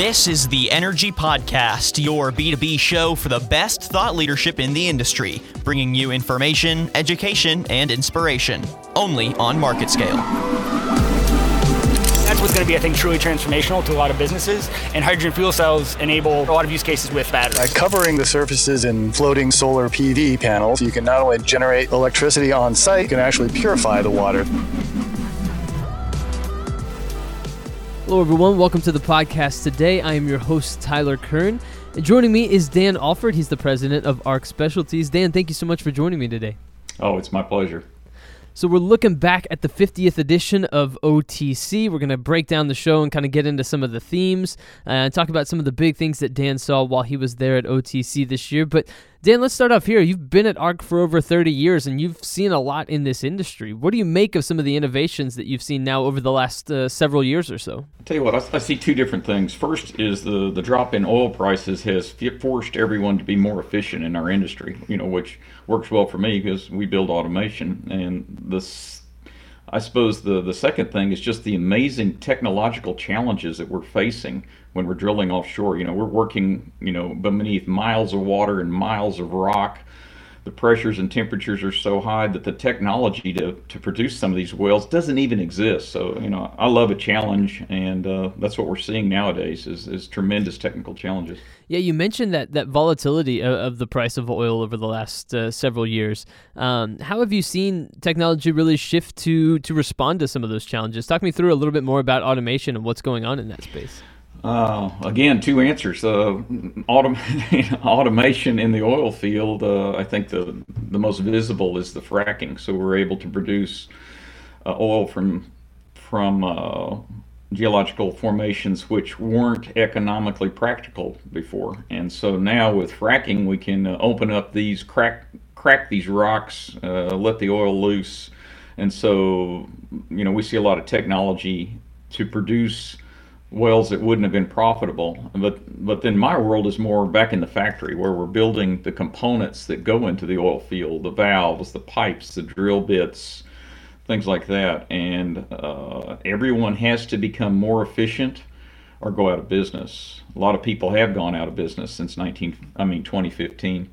This is the Energy Podcast, your B2B show for the best thought leadership in the industry, bringing you information, education, and inspiration, only on MarketScale. That's what's going to be, I think, truly transformational to a lot of businesses. And hydrogen fuel cells enable a lot of use cases with batteries. By covering the surfaces in floating solar PV panels, you can not only generate electricity on site, you can actually purify the water. Hello, everyone. Welcome to the podcast. Today, I am your host, Tyler Kern. And joining me is Dan Allford. He's the president of ARC Specialties. Dan, thank you so much for joining me today. Oh, it's my pleasure. So, we're looking back at the 50th edition of OTC. We're going to break down the show and kind of get into some of the themes uh, and talk about some of the big things that Dan saw while he was there at OTC this year. But, Dan, let's start off here. You've been at ARC for over 30 years and you've seen a lot in this industry. What do you make of some of the innovations that you've seen now over the last uh, several years or so? I'll tell you what, I, I, see two different things. First is the, the drop in oil prices has forced everyone to be more efficient in our industry, you know, which works well for me because we build automation. And this, I suppose the, the second thing is just the amazing technological challenges that we're facing when we're drilling offshore. You know, we're working, you know, beneath miles of water and miles of rock. The pressures and temperatures are so high that the technology to, to produce some of these wells doesn't even exist. So, you know, I love a challenge, and uh, that's what we're seeing nowadays is, is tremendous technical challenges. Yeah, you mentioned that, that volatility of, of the price of oil over the last uh, several years. Um, how have you seen technology really shift to to respond to some of those challenges? Talk me through a little bit more about automation and what's going on in that space. Uh, again, two answers. Uh, autom- automation in the oil field, uh, I think the the most visible is the fracking. So we're able to produce uh, oil from from uh, geological formations which weren't economically practical before, and so now with fracking we can uh, open up these crack crack these rocks, let the oil loose, and so you know we see a lot of technology to produce wells that wouldn't have been profitable. But but then my world is more back in the factory where we're building the components that go into the oil field, the valves, the pipes, the drill bits, things like that. And uh, everyone has to become more efficient or go out of business. A lot of people have gone out of business since 19 I mean 2015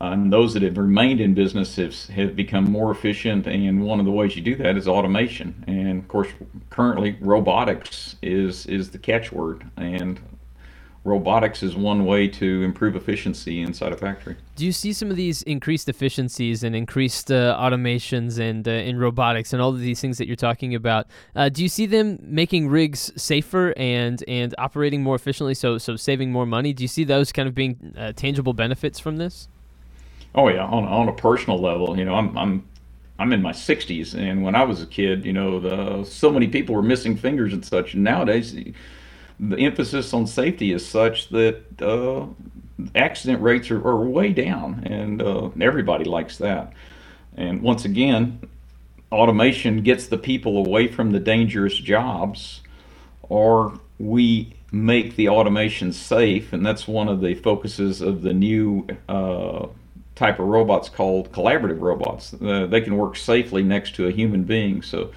and those that have remained in business have, have become more efficient. And one of the ways you do that is automation. And of course, currently robotics is is the catchword. And robotics is one way to improve efficiency inside a factory. Do you see some of these increased efficiencies and increased uh, automations and uh, in robotics and all of these things that you're talking about? Uh, do you see them making rigs safer and and operating more efficiently, so so saving more money? Do you see those kind of being uh, tangible benefits from this? Oh yeah, on on a personal level, you know, I'm I'm I'm in my 60s, and when I was a kid, you know, the, so many people were missing fingers and such. And nowadays, the, emphasis on safety is such that uh, accident rates are, are, way down, and uh, everybody likes that. And once again, automation gets the people away from the dangerous jobs, or we make the automation safe, and that's one of the focuses of the new. Uh, type of robots called collaborative robots. Uh, they can work safely next to a human being. So,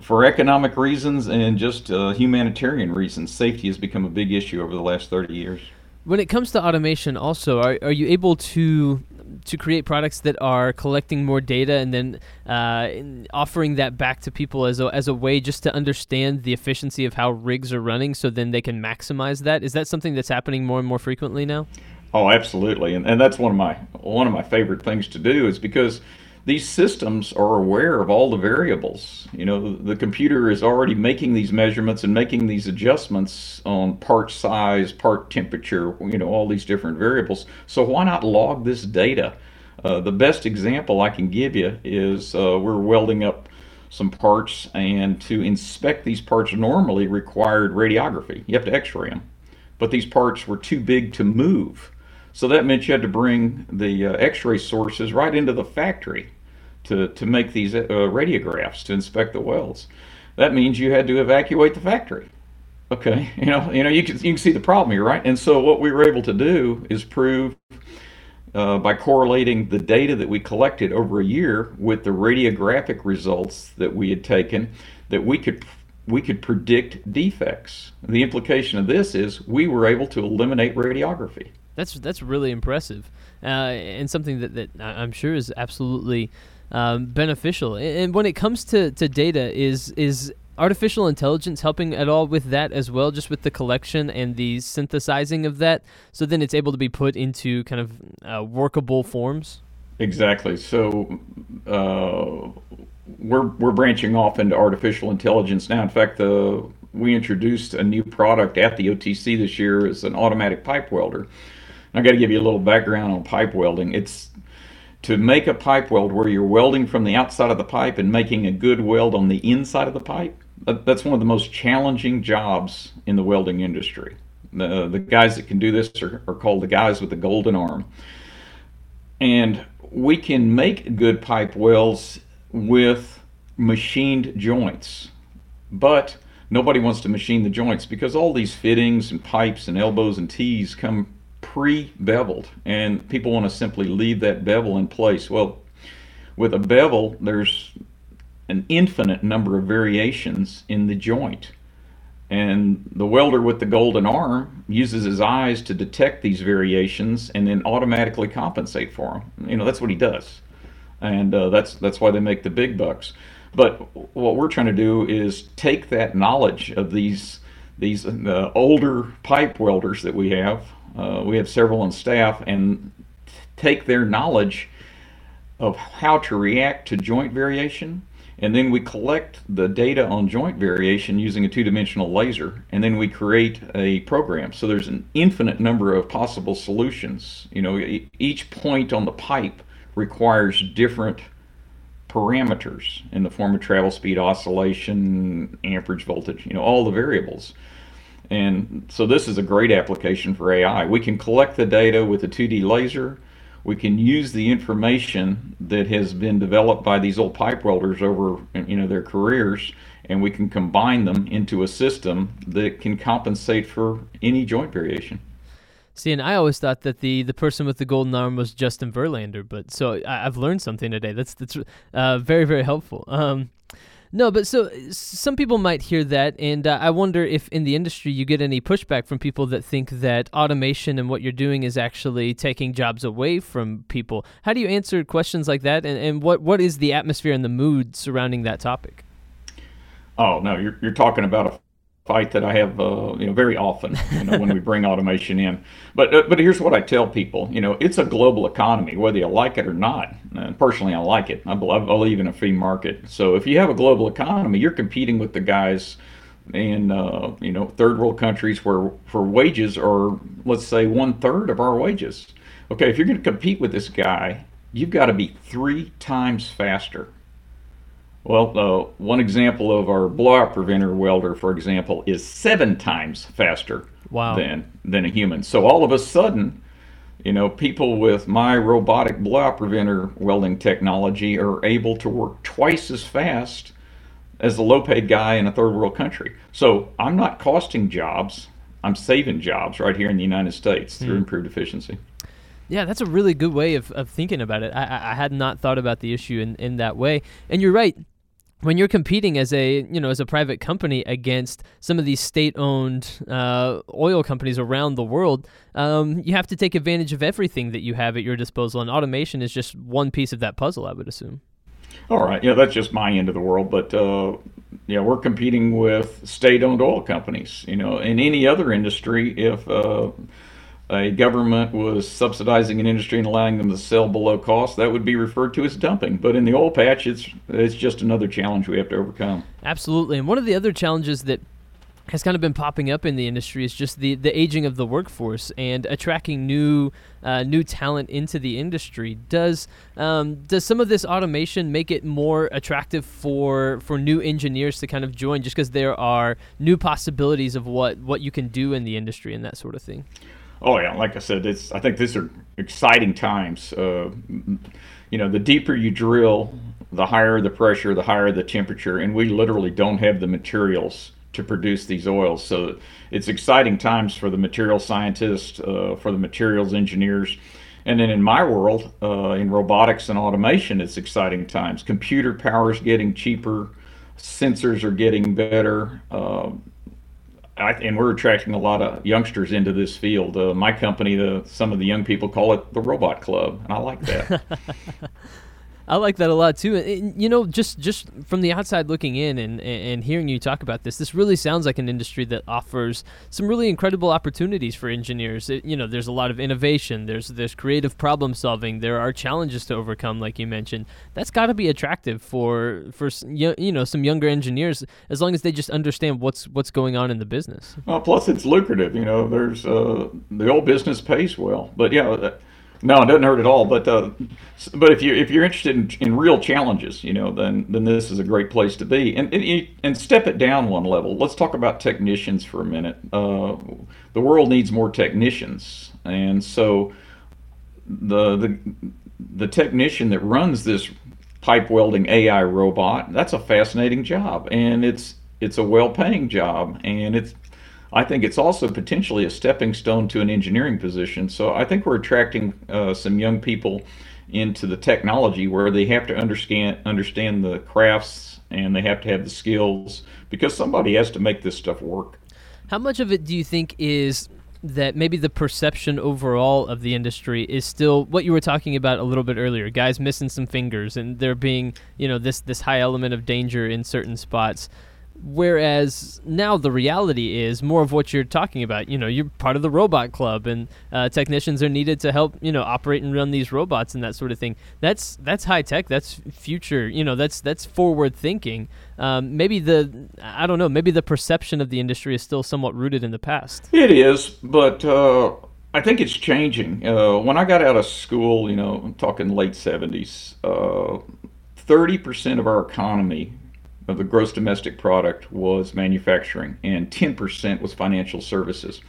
for economic reasons and just uh, humanitarian reasons, safety has become a big issue over the last 30 years. When it comes to automation, also, are, are you able to to create products that are collecting more data and then uh, offering that back to people as a, as a way just to understand the efficiency of how rigs are running so then they can maximize that? Is that something that's happening more and more frequently now? Oh, absolutely, and and that's one of my one of my favorite things to do is because these systems are aware of all the variables. You know, the computer is already making these measurements and making these adjustments on part size, part temperature, you know, all these different variables. So why not log this data? Uh, the best example I can give you is uh, we're welding up some parts, and to inspect these parts normally required radiography. You have to x ray them. But these parts were too big to move. So that meant you had to bring the uh, X-ray sources right into the factory to, to make these uh, radiographs to inspect the wells. That means you had to evacuate the factory. Okay, you know, you know, you can you can see the problem here, right? And so what we were able to do is prove uh, by correlating the data that we collected over a year with the radiographic results that we had taken that we could we could predict defects. The implication of this is we were able to eliminate radiography. That's that's really impressive, uh, and something that, that I'm sure is absolutely um, beneficial. And when it comes to, to data, is is artificial intelligence helping at all with that as well, just with the collection and the synthesizing of that, so then it's able to be put into kind of uh, workable forms. Exactly. So uh, we're we're branching off into artificial intelligence now. In fact, the we introduced a new product at the OTC this year as an automatic pipe welder. I got to give you a little background on pipe welding. It's to make a pipe weld where you're welding from the outside of the pipe and making a good weld on the inside of the pipe. That's one of the most challenging jobs in the welding industry. The, the guys that can do this are, are called the guys with the golden arm. And we can make good pipe welds with machined joints. But nobody wants to machine the joints because all these fittings and pipes and elbows and T's come pre-beveled and people want to simply leave that bevel in place. Well, with a bevel, there's an infinite number of variations in the joint. And the welder with the golden arm uses his eyes to detect these variations and then automatically compensate for them. You know, that's what he does and uh, that's that's why they make the big bucks. But what we're trying to do is take that knowledge of these these uh, older pipe welders that we have. Uh, we have several on staff, and take their knowledge of how to react to joint variation, and then we collect the data on joint variation using a two-dimensional laser, and then we create a program. So there's an infinite number of possible solutions. You know, each point on the pipe requires different parameters in the form of travel speed, oscillation, amperage, voltage, you know, all the variables. And so this is a great application for AI. We can collect the data with a 2D laser. We can use the information that has been developed by these old pipe welders over you know their careers and we can combine them into a system that can compensate for any joint variation. See, and I always thought that the the person with the golden arm was Justin Verlander, but so I, have learned something today. That's that's uh, very very helpful. Um, no, but so some people might hear that, and uh, I wonder if in the industry you get any pushback from people that think that automation and what you're doing is actually taking jobs away from people. How do you answer questions like that, and, and what what is the atmosphere and the mood surrounding that topic? Oh no, you're you're talking about a fight that I have, uh, you know, very often, you know, when we bring automation in. But uh, but here's what I tell people, you know, it's a global economy, whether you like it or not. And personally, I like it. I believe in a free market. So if you have a global economy, you're competing with the guys in uh, you know third world countries where for wages are let's say one third of our wages. Okay, if you're going to compete with this guy, you've got to be three times faster well, uh, one example of our blowout preventer welder, for example, is seven times faster wow. than than a human. So all of a sudden, you know, people with my robotic blowout preventer welding technology are able to work twice as fast as the low-paid guy in a third world country. So I'm not costing jobs; I'm saving jobs right here in the United States through mm. improved efficiency. Yeah, that's a really good way of, of thinking about it. I, I had not thought about the issue in, in that way. And you're right when you're competing as a you know as a private company against some of these state-owned uh, oil companies around the world, um, you have to take advantage of everything that you have at your disposal, and automation is just one piece of that puzzle. I would assume. All right, yeah, that's just my end of the world, but uh, yeah, we're competing with state-owned oil companies. You know, in any other industry, if uh, a government was subsidizing an industry and allowing them to sell below cost, that would be referred to as dumping. But in the oil patch, it's it's just another challenge we have to overcome. Absolutely, and one of the other challenges that has kind of been popping up in the industry is just the, the aging of the workforce and attracting new uh, new talent into the industry. Does um, does some of this automation make it more attractive for for new engineers to kind of join, just because there are new possibilities of what what you can do in the industry and that sort of thing? Oh yeah, like I said, it's. I think these are exciting times. Uh, you know, the deeper you drill, the higher the pressure, the higher the temperature, and we literally don't have the materials to produce these oils. So it's exciting times for the material scientists, uh, for the materials engineers. And then in my world, uh, in robotics and automation, it's exciting times. Computer power is getting cheaper. sensors are getting better. Uh, I, and we're attracting a lot of youngsters into this field. Uh, my company, the, some of the young people call it the Robot Club, and I like that. I like that a lot too. And, you know, just just from the outside looking in and and hearing you talk about this, this really sounds like an industry that offers some really incredible opportunities for engineers. It, you know, there's a lot of innovation. There's there's creative problem solving. There are challenges to overcome, like you mentioned. That's got to be attractive for for you know some younger engineers, as long as they just understand what's what's going on in the business. Well, plus it's lucrative. You know, there's uh, the old business pays well, but yeah. No, it doesn't hurt at all. But uh, but if you if you're interested in, in real challenges, you know, then then this is a great place to be. And and, and step it down one level. Let's talk about technicians for a minute. Uh, the world needs more technicians, and so the the the technician that runs this pipe welding AI robot, that's a fascinating job, and it's it's a well-paying job, and it's I think it's also potentially a stepping stone to an engineering position. So I think we're attracting uh, some young people into the technology where they have to understand understand the crafts and they have to have the skills because somebody has to make this stuff work. How much of it do you think is that maybe the perception overall of the industry is still what you were talking about a little bit earlier guys missing some fingers and there being you know this this high element of danger in certain spots Whereas now the reality is more of what you're talking about. You know, you're part of the robot club, and uh, technicians are needed to help you know operate and run these robots and that sort of thing. That's that's high tech. That's future. You know, that's that's forward thinking. Um, maybe the I don't know. Maybe the perception of the industry is still somewhat rooted in the past. It is, but. Uh, I think it's changing. Uh, when I got out of school, you know, I'm talking late 70s, uh, 30% of our economy of the gross domestic product was manufacturing, and 10% was financial services.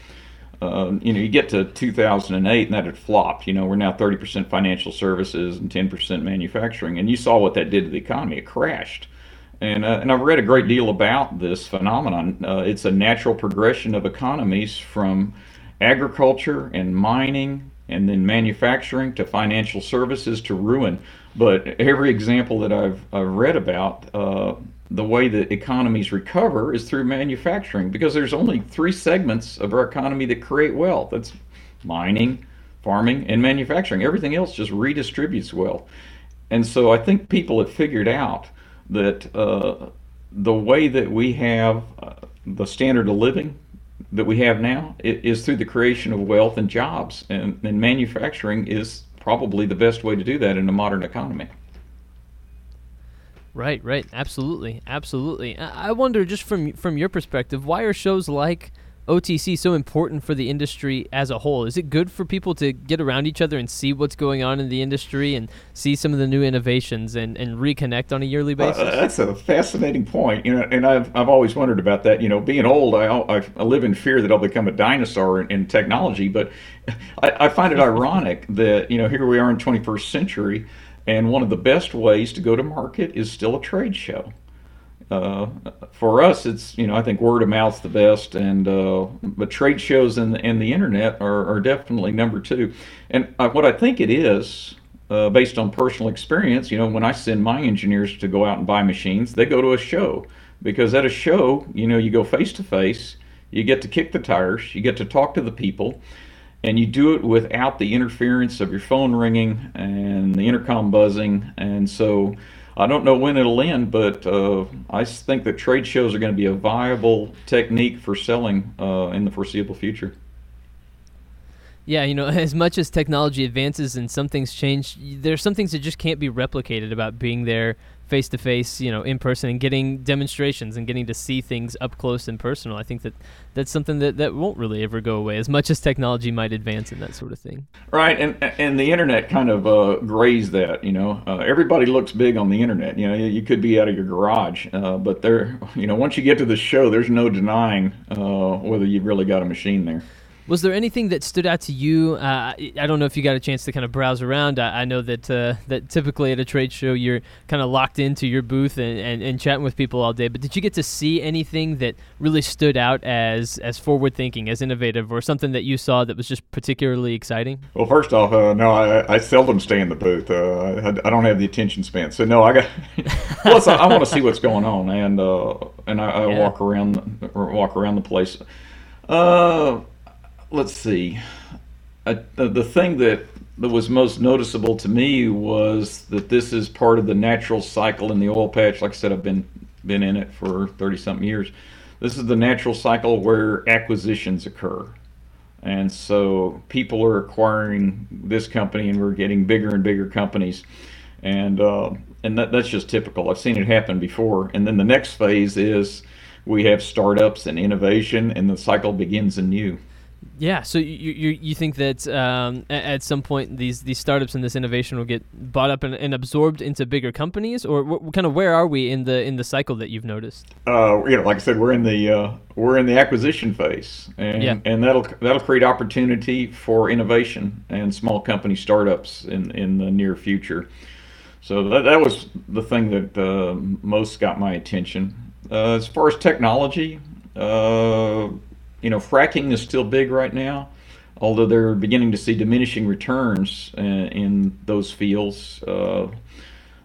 Uh, you know, you get to 2008 and that had flopped. You know, we're now 30% financial services and 10% manufacturing, and you saw what that did to the economy. It crashed. And, uh, and I've read a great deal about this phenomenon. Uh, it's a natural progression of economies from agriculture and mining and then manufacturing to financial services to ruin. But every example that I've, I've read about, uh, the way that economies recover is through manufacturing because there's only three segments of our economy that create wealth. That's mining farming and manufacturing. Everything else just redistributes wealth. And so i think people have figured out that uh, the way that we have uh, the standard of living that we have now is through the creation of wealth and jobs and, and manufacturing is probably the best way to do that in a modern economy Right, right, absolutely, absolutely. I wonder, just from from your perspective, why are shows like OTC so important for the industry as a whole? Is it good for people to get around each other and see what's going on in the industry and see some of the new innovations and, and reconnect on a yearly basis? Uh, that's a fascinating point. You know, and I've I've always wondered about that. You know, being old, I I, live in fear that I'll become a dinosaur in, in technology. But I, I find it ironic that you know here we are in 21st century and one of the best ways to go to market is still a trade show. Uh, for us, it's you know I think word of mouth's the best, and uh, but trade shows and the, and the internet are, are definitely number two. And uh, what I think it is, uh, based on personal experience, you know, when I send my engineers to go out and buy machines, they go to a show because at a show, you know, you go face to face, you get to kick the tires, you get to talk to the people, and you do it without the interference of your phone ringing and the intercom buzzing. And so I don't know when it'll end, but uh, I think that trade shows are going to be a viable technique for selling uh, in the foreseeable future. Yeah, you know, as much as technology advances and some things change, there's some things that just can't be replicated about being there face to face, you know, in person, and getting demonstrations and getting to see things up close and personal. I think that that's something that, that won't really ever go away, as much as technology might advance and that sort of thing. Right, and and the internet kind of uh, that. You know, uh, everybody looks big on the internet. You know, you could be out of your garage, uh, but there, you know, once you get to the show, there's no denying uh, whether you've really got a machine there. Was there anything that stood out to you? Uh, I don't know if you got a chance to kind of browse around. I, I know that uh, that typically at a trade show you're kind of locked into your booth and, and, and, chatting with people all day. But did you get to see anything that really stood out as as forward thinking, as innovative, or something that you saw that was just particularly exciting? Well, first off, uh, no, I, I, seldom stay in the booth. Uh, I, I, don't have the attention span, so no, I got. plus, I, I want to see what's going on, and uh, and I, yeah. walk around walk around the place. Uh, let's see. I, the thing that, that was most noticeable to me was that this is part of the natural cycle in the oil patch. Like I said, I've been been in it for 30 something years. This is the natural cycle where acquisitions occur. And so people are acquiring this company and we're getting bigger and bigger companies. And uh, and that, that's just typical. I've seen it happen before. And then the next phase is we have startups and innovation and the cycle begins anew. Yeah, so you you, you think that um, at some point these these startups and this innovation will get bought up and, and absorbed into bigger companies, or what, kind of where are we in the in the cycle that you've noticed? Uh, you know, like I said, we're in the uh, we're in the acquisition phase, and yeah. and that'll that'll create opportunity for innovation and small company startups in in the near future. So that that was the thing that uh, most got my attention. Uh, as far as technology. Uh, you know, fracking is still big right now, although they're beginning to see diminishing returns in, in those fields. Uh,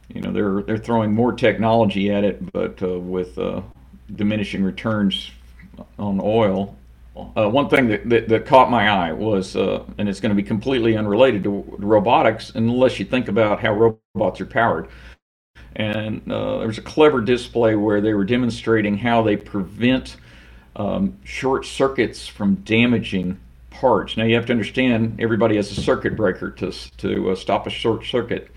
you know, they're they're throwing more technology at it, but uh, with uh, diminishing returns on oil. Uh, one thing that, that, that, caught my eye was, uh, and it's going to be completely unrelated to robotics, unless you think about how robots are powered. And uh, there was a clever display where they were demonstrating how they prevent um, short circuits from damaging parts. Now you have to understand everybody has a circuit breaker to, to uh, stop a short circuit,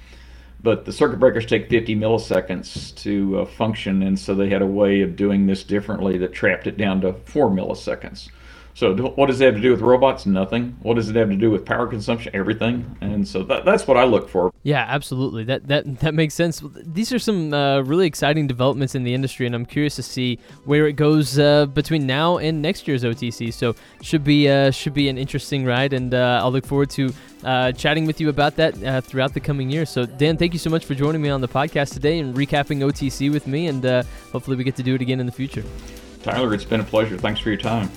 but the circuit breakers take 50 milliseconds to uh, function, and so they had a way of doing this differently that trapped it down to four milliseconds. So what does it have to do with robots? Nothing. What does it have to do with power consumption? Everything. And so that, that's what I look for. Yeah, absolutely. That that that makes sense. These are some uh, really exciting developments in the industry, and I'm curious to see where it goes uh, between now and next year's OTC. So should be uh, should be an interesting ride, and uh, I'll look forward to uh, chatting with you about that uh, throughout the coming year. So Dan, thank you so much for joining me on the podcast today and recapping OTC with me, and hopefully we get to do it again in the future. Tyler, it's been a pleasure. Thanks for your time.